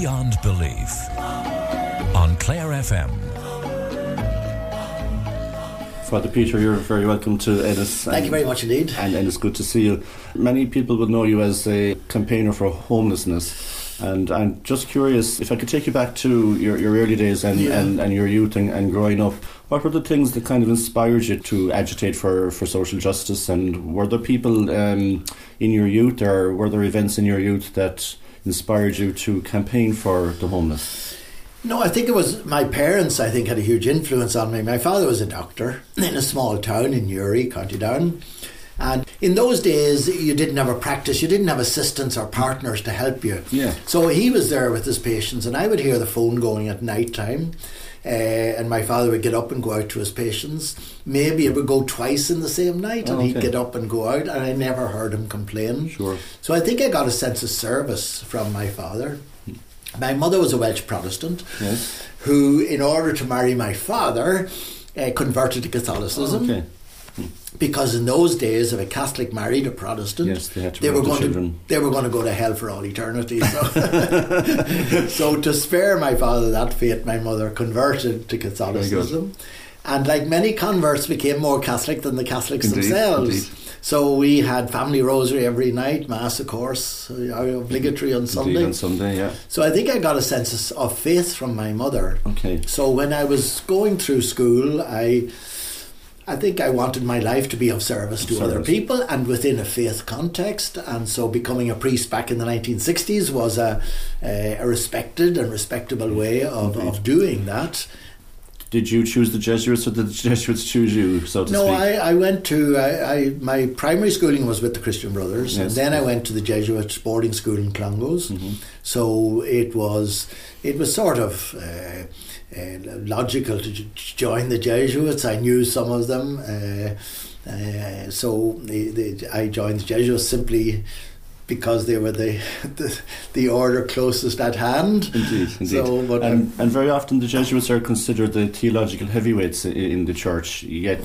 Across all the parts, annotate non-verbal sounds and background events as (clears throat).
Beyond Belief on Clare FM. Father Peter, you're very welcome to Ennis. Thank you very much indeed. And, and it's good to see you. Many people will know you as a campaigner for homelessness. And I'm just curious if I could take you back to your, your early days and, Yeah. and, and your youth and, and growing up. What were the things that kind of inspired you to agitate for, for social justice? And were there people um, in your youth or were there events in your youth that inspired you to campaign for the homeless? No, I think it was my parents. I think had a huge influence on me. My father was a doctor in a small town in Newry, County Down, and in those days you didn't have a practice. You didn't have assistants or partners to help you. Yeah. So he was there with his patients, and I would hear the phone going at night time. Uh, and my father would get up and go out to his patients. Maybe it would go twice in the same night, and Oh, he'd okay. get up and go out, and I never heard him complain. Sure. So I think I got a sense of service from my father. My mother was a Welsh Protestant Yes. who, in order to marry my father, uh, converted to Catholicism. Okay. Because in those days, if a Catholic married a Protestant, Yes, they to were the going to they were going to go to hell for all eternity. So, (laughs) so to spare my father that fate, my mother converted to Catholicism, and like many converts, became more Catholic than the Catholics Indeed, themselves. indeed. So we had family rosary every night, mass, of course, uh, obligatory on Sunday. Indeed, on Sunday, yeah. So I think I got a sense of faith from my mother. Okay. So when I was going through school, I I think I wanted my life to be of service to other people and within a faith context. And so becoming a priest back in the 1960s was a, a, a respected and respectable way of, of doing that. Did you choose the Jesuits or did the Jesuits choose you, so to No, speak? I, I went to I, I my primary schooling was with the Christian Brothers, and Yes. then I went to the Jesuit boarding school in Clongowes. Mm-hmm. So it was it was sort of uh, uh, logical to join the Jesuits. I knew some of them, uh, uh, so the, the, I joined the Jesuits simply because they were the (laughs) the, the order closest at hand. Indeed, indeed. So, but and, and very often the Jesuits are considered the theological heavyweights i- in the church. Yet,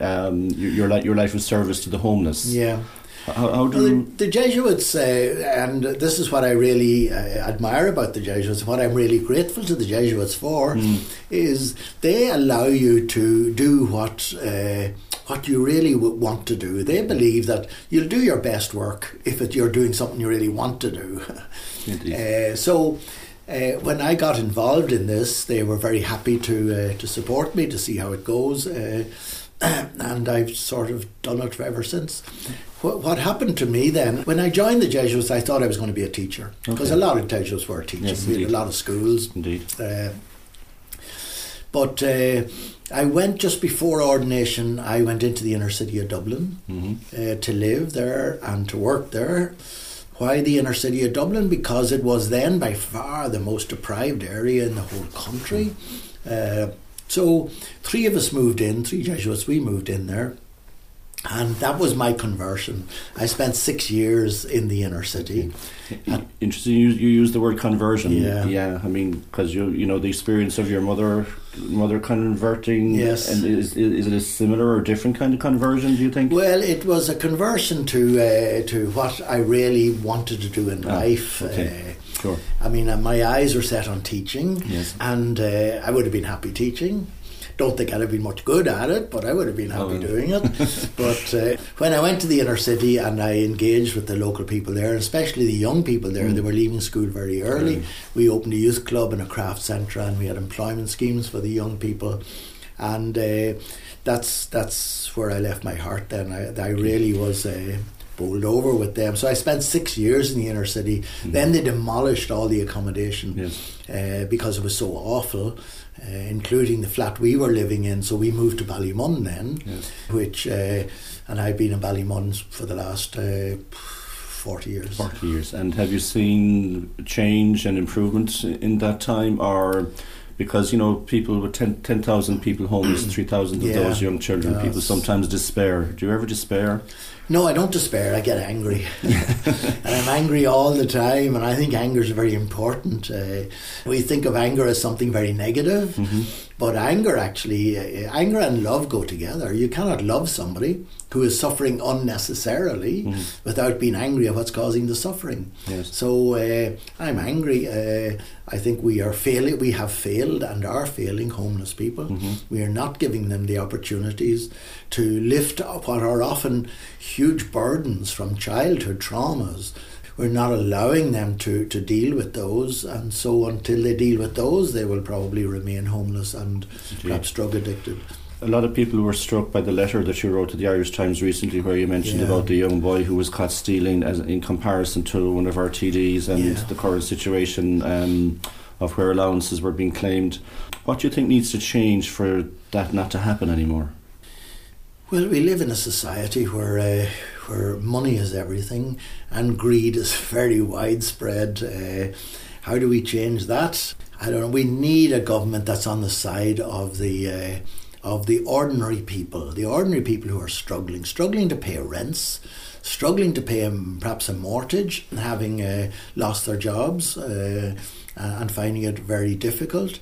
um, your your, your life of service to the homeless. yeah. How, how Well, the, the Jesuits, uh, and this is what I really uh, admire about the Jesuits, what I'm really grateful to the Jesuits for, is they allow you to do what uh, what you really w- want to do. They believe that you'll do your best work if it, you're doing something you really want to do. (laughs) Uh, so. Uh, when I got involved in this, they were very happy to uh, to support me to see how it goes, uh, (clears throat) and I've sort of done it ever since. What, what happened to me then, when I joined the Jesuits, I thought I was going to be a teacher because Okay. a lot of Jesuits were teaching. Yes, we had a lot of schools, indeed? uh, but uh, I went just before ordination. I went into the inner city of Dublin hmm uh, to live there and to work there. Why the inner city of Dublin? Because it was then by far the most deprived area in the whole country. Uh, so three of us moved in, three Jesuits, we moved in there. And that was my conversion. I spent six years in the inner city. (laughs) Interesting. You, you use the word conversion. Yeah. yeah. I mean, because you you know the experience of your mother mother converting. Yes. And is is it a similar or different kind of conversion? Do you think? Well, it was a conversion to uh, to what I really wanted to do in Ah, life. okay. Uh, Sure. I mean, uh, my eyes were set on teaching, Yes. and uh, I would have been happy teaching. Don't think I'd have been much good at it, but I would have been happy Oh, yeah. doing it. (laughs) but uh, when I went to the inner city and I engaged with the local people there, especially the young people there, Mm. they were leaving school very early. Early. We opened a youth club and a craft centre, and we had employment schemes for the young people, and uh, that's that's where I left my heart. Then I, I really was. Uh, bowled over with them so I spent six years in the inner city then they demolished all the accommodation Yes. uh, because it was so awful, uh, including the flat we were living in. So we moved to Ballymun then, Yes. which, uh, and I've been in Ballymun for the last uh, 40 years. 40 years. And have you seen change and improvements in that time? Or because, you know, people with 10 10,000 people homeless, (clears throat) 3,000 of Yeah. those young children, people sometimes despair. Do you ever despair? No, I don't despair. I get angry, (laughs) (laughs) and I'm angry all the time. And I think anger is very important. Uh, we think of anger as something very negative, Mm-hmm. But anger actually, uh, anger and love go together. You cannot love somebody who is suffering unnecessarily mm-hmm. without being angry at what's causing the suffering. Yes. So uh, I'm angry. Uh, I think we are failing. We have failed and are failing homeless people. Mm-hmm. We are not giving them the opportunities to lift up what are often huge burdens from childhood traumas we're not allowing them to, to deal with those, and so until they deal with those, they will probably remain homeless and Indeed. perhaps drug addicted. A lot of people were struck by the letter that you wrote to the Irish Times recently, where you mentioned yeah. about the young boy who was caught stealing, as in comparison to one of our TDs and yeah. the current situation um, of where allowances were being claimed. What do you think needs to change for that not to happen anymore? Well, we live in a society where uh, where money is everything and greed is (laughs) very widespread. Uh, how do we change that? I don't know. We need a government that's on the side of the uh, of the ordinary people, the ordinary people who are struggling, struggling to pay rents, struggling to pay um, perhaps a mortgage, having uh, lost their jobs uh, and finding it very difficult.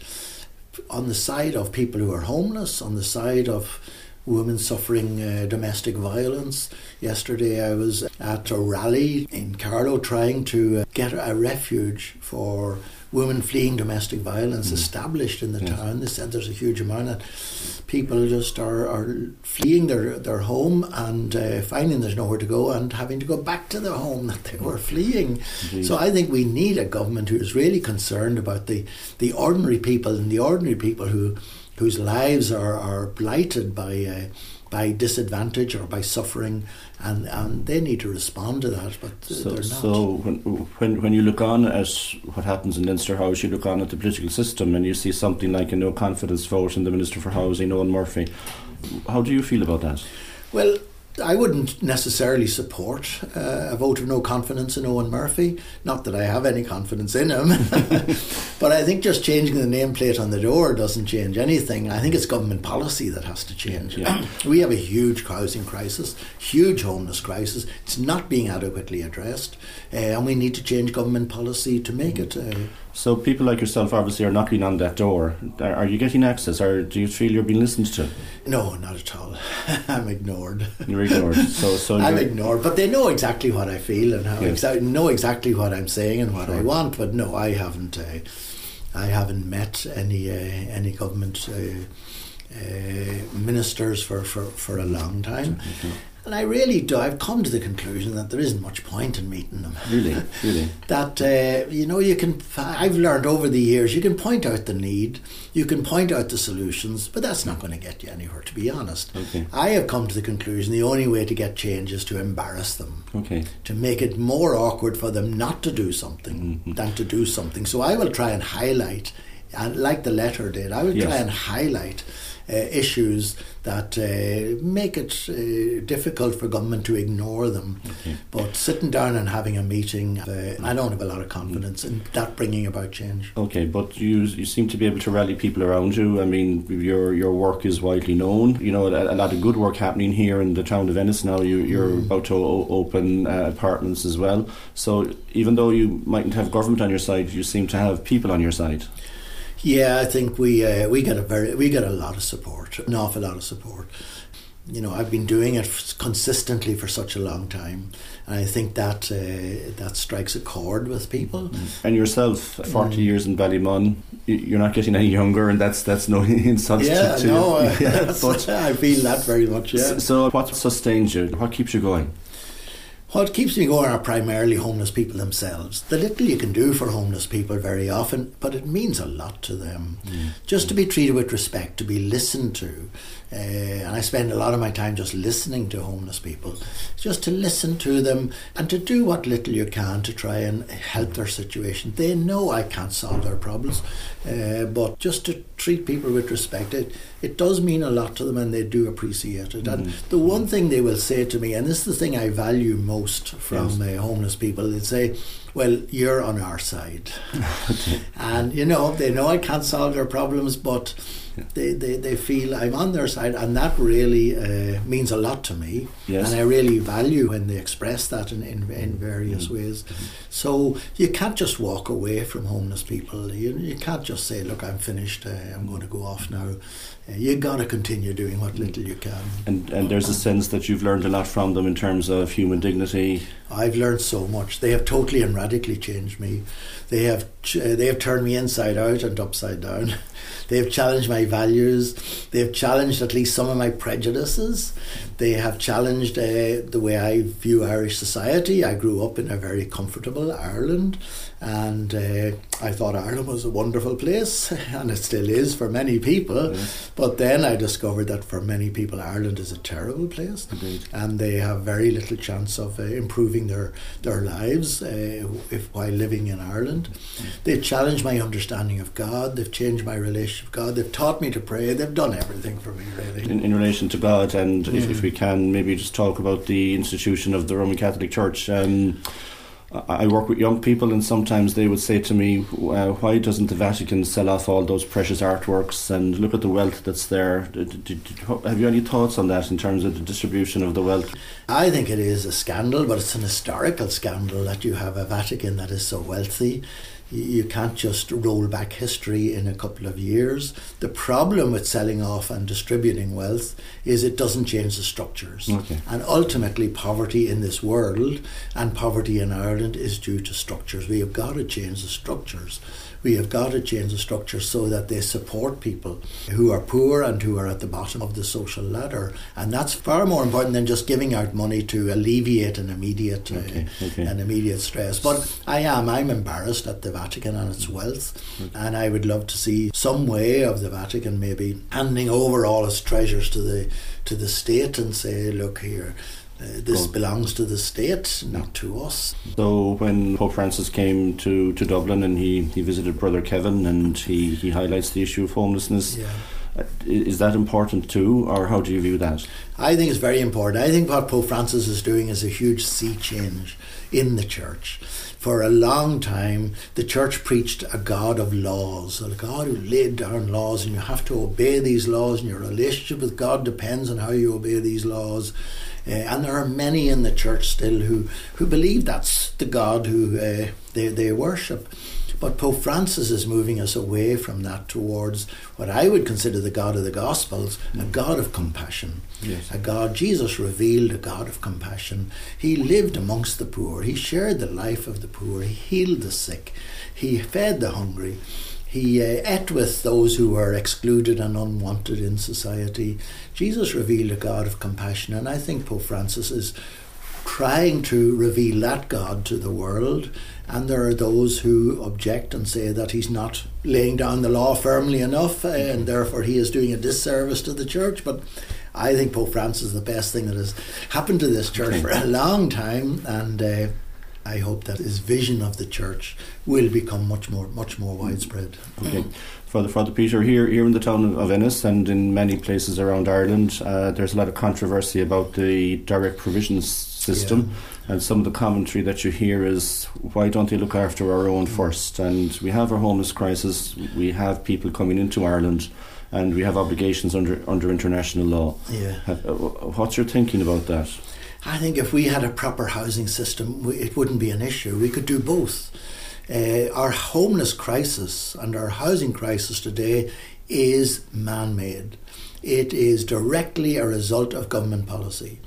On the side of people who are homeless, on the side of women suffering uh, domestic violence. Yesterday I was at a rally in Carlow trying to uh, get a refuge for women fleeing domestic violence mm. established in the yes. town. They said there's a huge amount of people just are, are fleeing their, their home and uh, finding there's nowhere to go and having to go back to the home that they were fleeing. Indeed. So I think we need a government who is really concerned about the, the ordinary people and the ordinary people who whose lives are, are blighted by uh, by disadvantage or by suffering, and, and they need to respond to that. But so, they're not. So when, when when you look on at what happens in Leinster House, you look on at the political system, and you see something like a no confidence vote in the Minister for Housing, Eoghan Murphy. How do you feel about that? Well, I wouldn't necessarily support uh, a vote of no confidence in Eoghan Murphy. Not that I have any confidence in him, (laughs) but I think just changing the nameplate on the door doesn't change anything. I think it's government policy that has to change. Yeah. (clears throat) we have a huge housing crisis, huge homeless crisis. It's not being adequately addressed, uh, and we need to change government policy to make it. Uh, so people like yourself obviously are knocking on that door. Are you getting access, or do you feel you're being listened to? No, not at all. (laughs) I'm ignored. You're ignored. So, (laughs) so I'm ignored, but they know exactly what I feel and how yes. exa- know exactly what I'm saying and what sure. I want. But no, I haven't. Uh, I haven't met any uh, any government. Uh, uh, ministers for, for, for a long time. Mm-hmm. And I really do. I've come to the conclusion that there isn't much point in meeting them. Really, really. (laughs) that uh, you know, you can. I've learned over the years, you can point out the need, you can point out the solutions, but that's not going to get you anywhere. To be honest, okay. I have come to the conclusion the only way to get change is to embarrass them. Okay. To make it more awkward for them not to do something mm-hmm. than to do something. So I will try and highlight, and like the letter did, I will yes. try and highlight uh, issues that uh, make it uh, difficult for government to ignore them. Okay. But sitting down and having a meeting, uh, I don't have a lot of confidence in that bringing about change. Okay, but you you seem to be able to rally people around you. I mean, your your work is widely known. You know, a, a lot of good work happening here in the town of Ennis now. You, you're mm. about to o- open uh, apartments as well. So even though you mightn't have government on your side, you seem to have people on your side. Yeah, I think we uh, we get a very we get a lot of support, an awful lot of support. You know, I've been doing it consistently for such a long time, and I think that uh, that strikes a chord with people. Mm. And yourself, forty mm. years in Ballymun, you're not getting any younger, and that's that's no (laughs) insult yeah, to, no, (laughs) uh, yeah, (laughs) but I feel that very much. Yeah. So, so, what sustains you? What keeps you going? What keeps me going are primarily homeless people themselves. The little you can do for homeless people very often, but it means a lot to them. Mm. Just to be treated with respect, to be listened to, uh, and I spend a lot of my time just listening to homeless people, just to listen to them and to do what little you can to try and help their situation. They know I can't solve their problems, uh, but just to treat people with respect, it, it does mean a lot to them and they do appreciate it. And Mm. the one thing they will say to me, and this is the thing I value most from Yes. uh, homeless people, they say, well, you're on our side. (laughs) and, you know, they know I can't solve their problems, but they, they, they feel I'm on their side, and that really uh, means a lot to me. Yes. And I really value when they express that in, in, in various Mm-hmm. ways. So you can't just walk away from homeless people. You, you can't just say, Look, I'm finished, uh, I'm going to go off now. Uh, you got to continue doing what little you can. And and there's a sense that you've learned a lot from them in terms of human dignity. I've learned so much. They have totally and radically changed me. They have uh, they have turned me inside out and upside down. (laughs) They have challenged my values. They have challenged at least some of my prejudices. They have challenged uh, the way I view Irish society. I grew up in a very comfortable Ireland, and uh, I thought Ireland was a wonderful place, (laughs) and it still is for many people. Yes. But then I discovered that for many people, Ireland is a terrible place Indeed. and they have very little chance of uh, improving their their lives uh, if while living in Ireland. They challenged my understanding of God. They've changed my relationship with God. They've taught me to pray. They've done everything for me, really. In, in relation to God, and if, Mm. if we can, maybe just talk about the institution of the Roman Catholic Church. Um, I work with young people, and sometimes they would say to me, uh, "Why doesn't the Vatican sell off all those precious artworks and look at the wealth that's there?" D- d- d- Have you any thoughts on that in terms of the distribution of the wealth? I think it is a scandal, but it's an historical scandal that you have a Vatican that is so wealthy. You can't just roll back history in a couple of years. The problem with selling off and distributing wealth is it doesn't change the structures. Okay. And ultimately, poverty in this world and poverty in Ireland is due to structures. We have got to change the structures. We have got to change the structure so that they support people who are poor and who are at the bottom of the social ladder. And that's far more important than just giving out money to alleviate an immediate, uh, Okay, okay. an immediate stress. But I am. I'm embarrassed at the Vatican and its wealth, and I would love to see some way of the Vatican maybe handing over all its treasures to the to the state and say, look here. Uh, this belongs to the state, not to us. So when Pope Francis came to, to Dublin and he, he visited Brother Kevin and he, he highlights the issue of homelessness, Yeah. Is that important too, or how do you view that? I think it's very important. I think what Pope Francis is doing is a huge sea change in the church. For a long time, the church preached a God of laws, a God who laid down laws, and you have to obey these laws, and your relationship with God depends on how you obey these laws. Uh, and there are many in the church still who, who believe that's the God who uh, they, they worship. But Pope Francis is moving us away from that towards what I would consider the God of the Gospels, a God of compassion. Yes. A God, Jesus revealed a God of compassion. He lived amongst the poor. He shared the life of the poor. He healed the sick. He fed the hungry. He uh, ate with those who were excluded and unwanted in society. Jesus revealed a God of compassion, and I think Pope Francis is trying to reveal that God to the world. And there are those who object and say that he's not laying down the law firmly enough, uh, and therefore he is doing a disservice to the church. But I think Pope Francis is the best thing that has happened to this church for a long time, and uh, I hope that his vision of the church will become much more, much more widespread. Okay. Father, Father Peter, here here in the town of- of Ennis and in many places around Ireland, uh, there's a lot of controversy about the direct provisions system. And some of the commentary that you hear is, why don't they look after our own first? And we have our homeless crisis, we have people coming into Ireland, and we have obligations under under international law. Yeah. Uh, what's your thinking about that? I think if we had a proper housing system, it wouldn't be an issue. We could do both. Uh, our homeless crisis and our housing crisis today is man made. It is directly a result of government policy.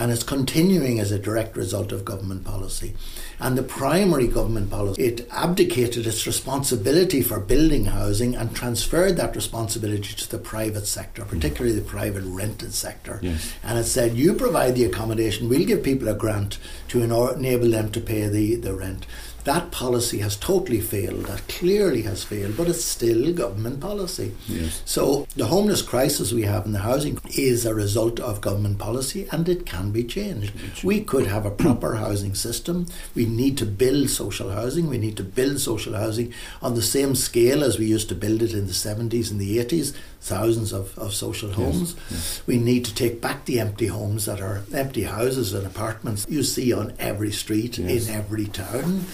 And it's continuing as a direct result of government policy. And the primary government policy, it abdicated its responsibility for building housing and transferred that responsibility to the private sector, particularly the private rented sector. Yes. And it said, you provide the accommodation, we'll give people a grant to enable them to pay the, the rent. That policy has totally failed, that clearly has failed, but it's still government policy. Yes. So the homeless crisis we have in the housing is a result of government policy and it can be changed. We could have a proper housing system. We need to build social housing. We need to build social housing on the same scale as we used to build it in the 70s and the 80s, thousands of, of social homes. Yes. We need to take back the empty homes that are empty houses and apartments you see on every street Yes. in every town.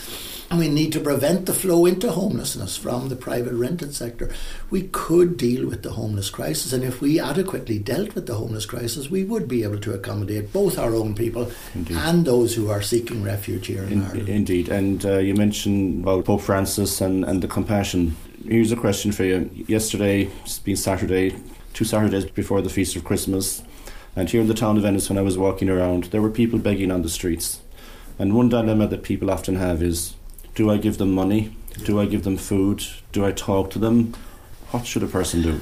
And we need to prevent the flow into homelessness from the private rented sector. We could deal with the homeless crisis, and if we adequately dealt with the homeless crisis, we would be able to accommodate both our own people Indeed. and those who are seeking refuge here in, In, Ireland. indeed, and uh, you mentioned about Pope Francis and, and the compassion. Here's a question for you. Yesterday, it's been Saturday, two Saturdays before the feast of Christmas, and here in the town of Ennis, when I was walking around, there were people begging on the streets. And one dilemma that people often have is do I give them money? Do I give them food? Do I talk to them? What should a person do?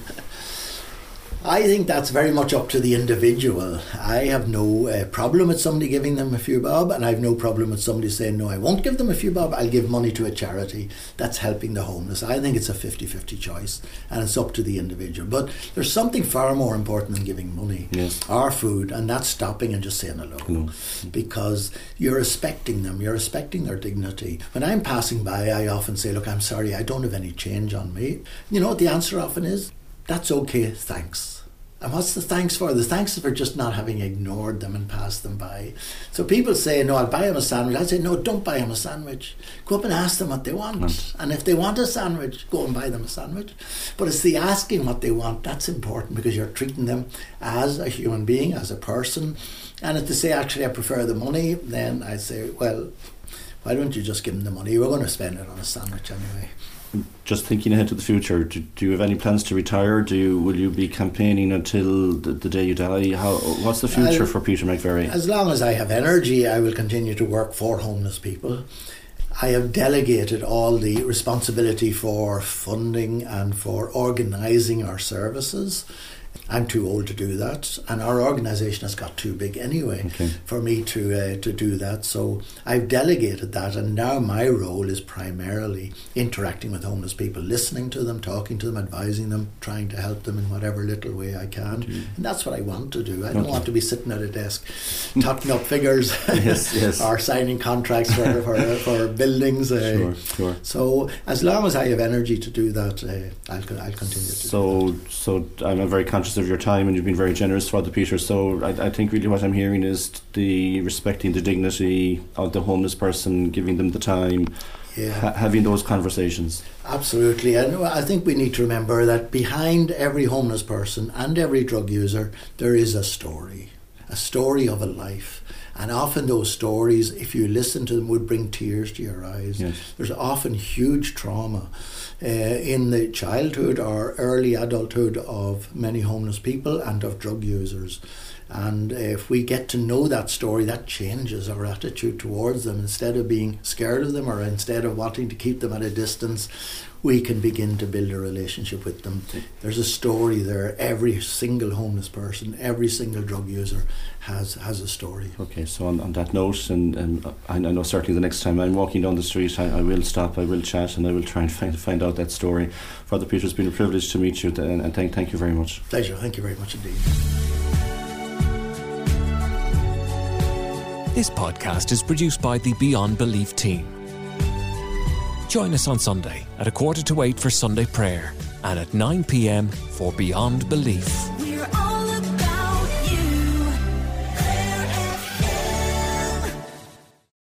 I think that's very much up to the individual. I have no uh, problem with somebody giving them a few bob, and I have no problem with somebody saying, No, I won't give them a few bob, I'll give money to a charity that's helping the homeless. I think it's a 50 50 choice, and it's up to the individual. But there's something far more important than giving money Yes. or food, and that's stopping and just saying hello. Hello. Because you're respecting them, you're respecting their dignity. When I'm passing by, I often say, Look, I'm sorry, I don't have any change on me. You know what the answer often is? That's okay, thanks. And what's the thanks for? The thanks is for just not having ignored them and passed them by. So people say, No, I'll buy him a sandwich. I say, No, don't buy him a sandwich. Go up and ask them what they want. Right. And if they want a sandwich, go and buy them a sandwich. But it's the asking what they want that's important because you're treating them as a human being, as a person. And if they say, Actually, I prefer the money, then I say, Well, why don't you just give them the money? We're going to spend it on a sandwich anyway. Just thinking ahead to the future, do, do you have any plans to retire? Do you will you be campaigning until the, the day you die? How what's the future I'll- for Peter McVerry? As long as I have energy, I will continue to work for homeless people. I have delegated all the responsibility for funding and for organising our services. I'm too old to do that, and our organisation has got too big anyway Okay. for me to uh, to do that. So I've delegated that, and now my role is primarily interacting with homeless people, listening to them, talking to them, advising them, trying to help them in whatever little way I can. And that's what I want to do. I don't want to be sitting at a desk talking up figures (laughs) Yes, yes. (laughs) or signing contracts for, for, for buildings. Uh, Sure, sure. So as long as I have energy to do that, uh, I'll, I'll continue to do So, so I'm very conscious of your time, and you've been very generous, Father Peter. So, I, I think really what I'm hearing is the respecting the dignity of the homeless person, giving them the time. Yeah. ha- having those conversations. Absolutely. And I think we need to remember that behind every homeless person and every drug user, there is a story, a story of a life. And often those stories, if you listen to them, would bring tears to your eyes. Yes. There's often huge trauma uh, in the childhood or early adulthood of many homeless people and of drug users. And if we get to know that story, that changes our attitude towards them. Instead of being scared of them or instead of wanting to keep them at a distance, we can begin to build a relationship with them. There's a story there. Every single homeless person, every single drug user has, has a story. Okay, so on, on that note, and, and uh, I, I know certainly the next time I'm walking down the street, I, I will stop, I will chat, and I will try and find, find out that story. Father Peter, it's been a privilege to meet you, and, and thank, thank you very much. Pleasure. Thank you very much indeed. This podcast is produced by the Beyond Belief team. Join us on Sunday at a quarter to eight for Sunday prayer and at 9 pm for Beyond Belief.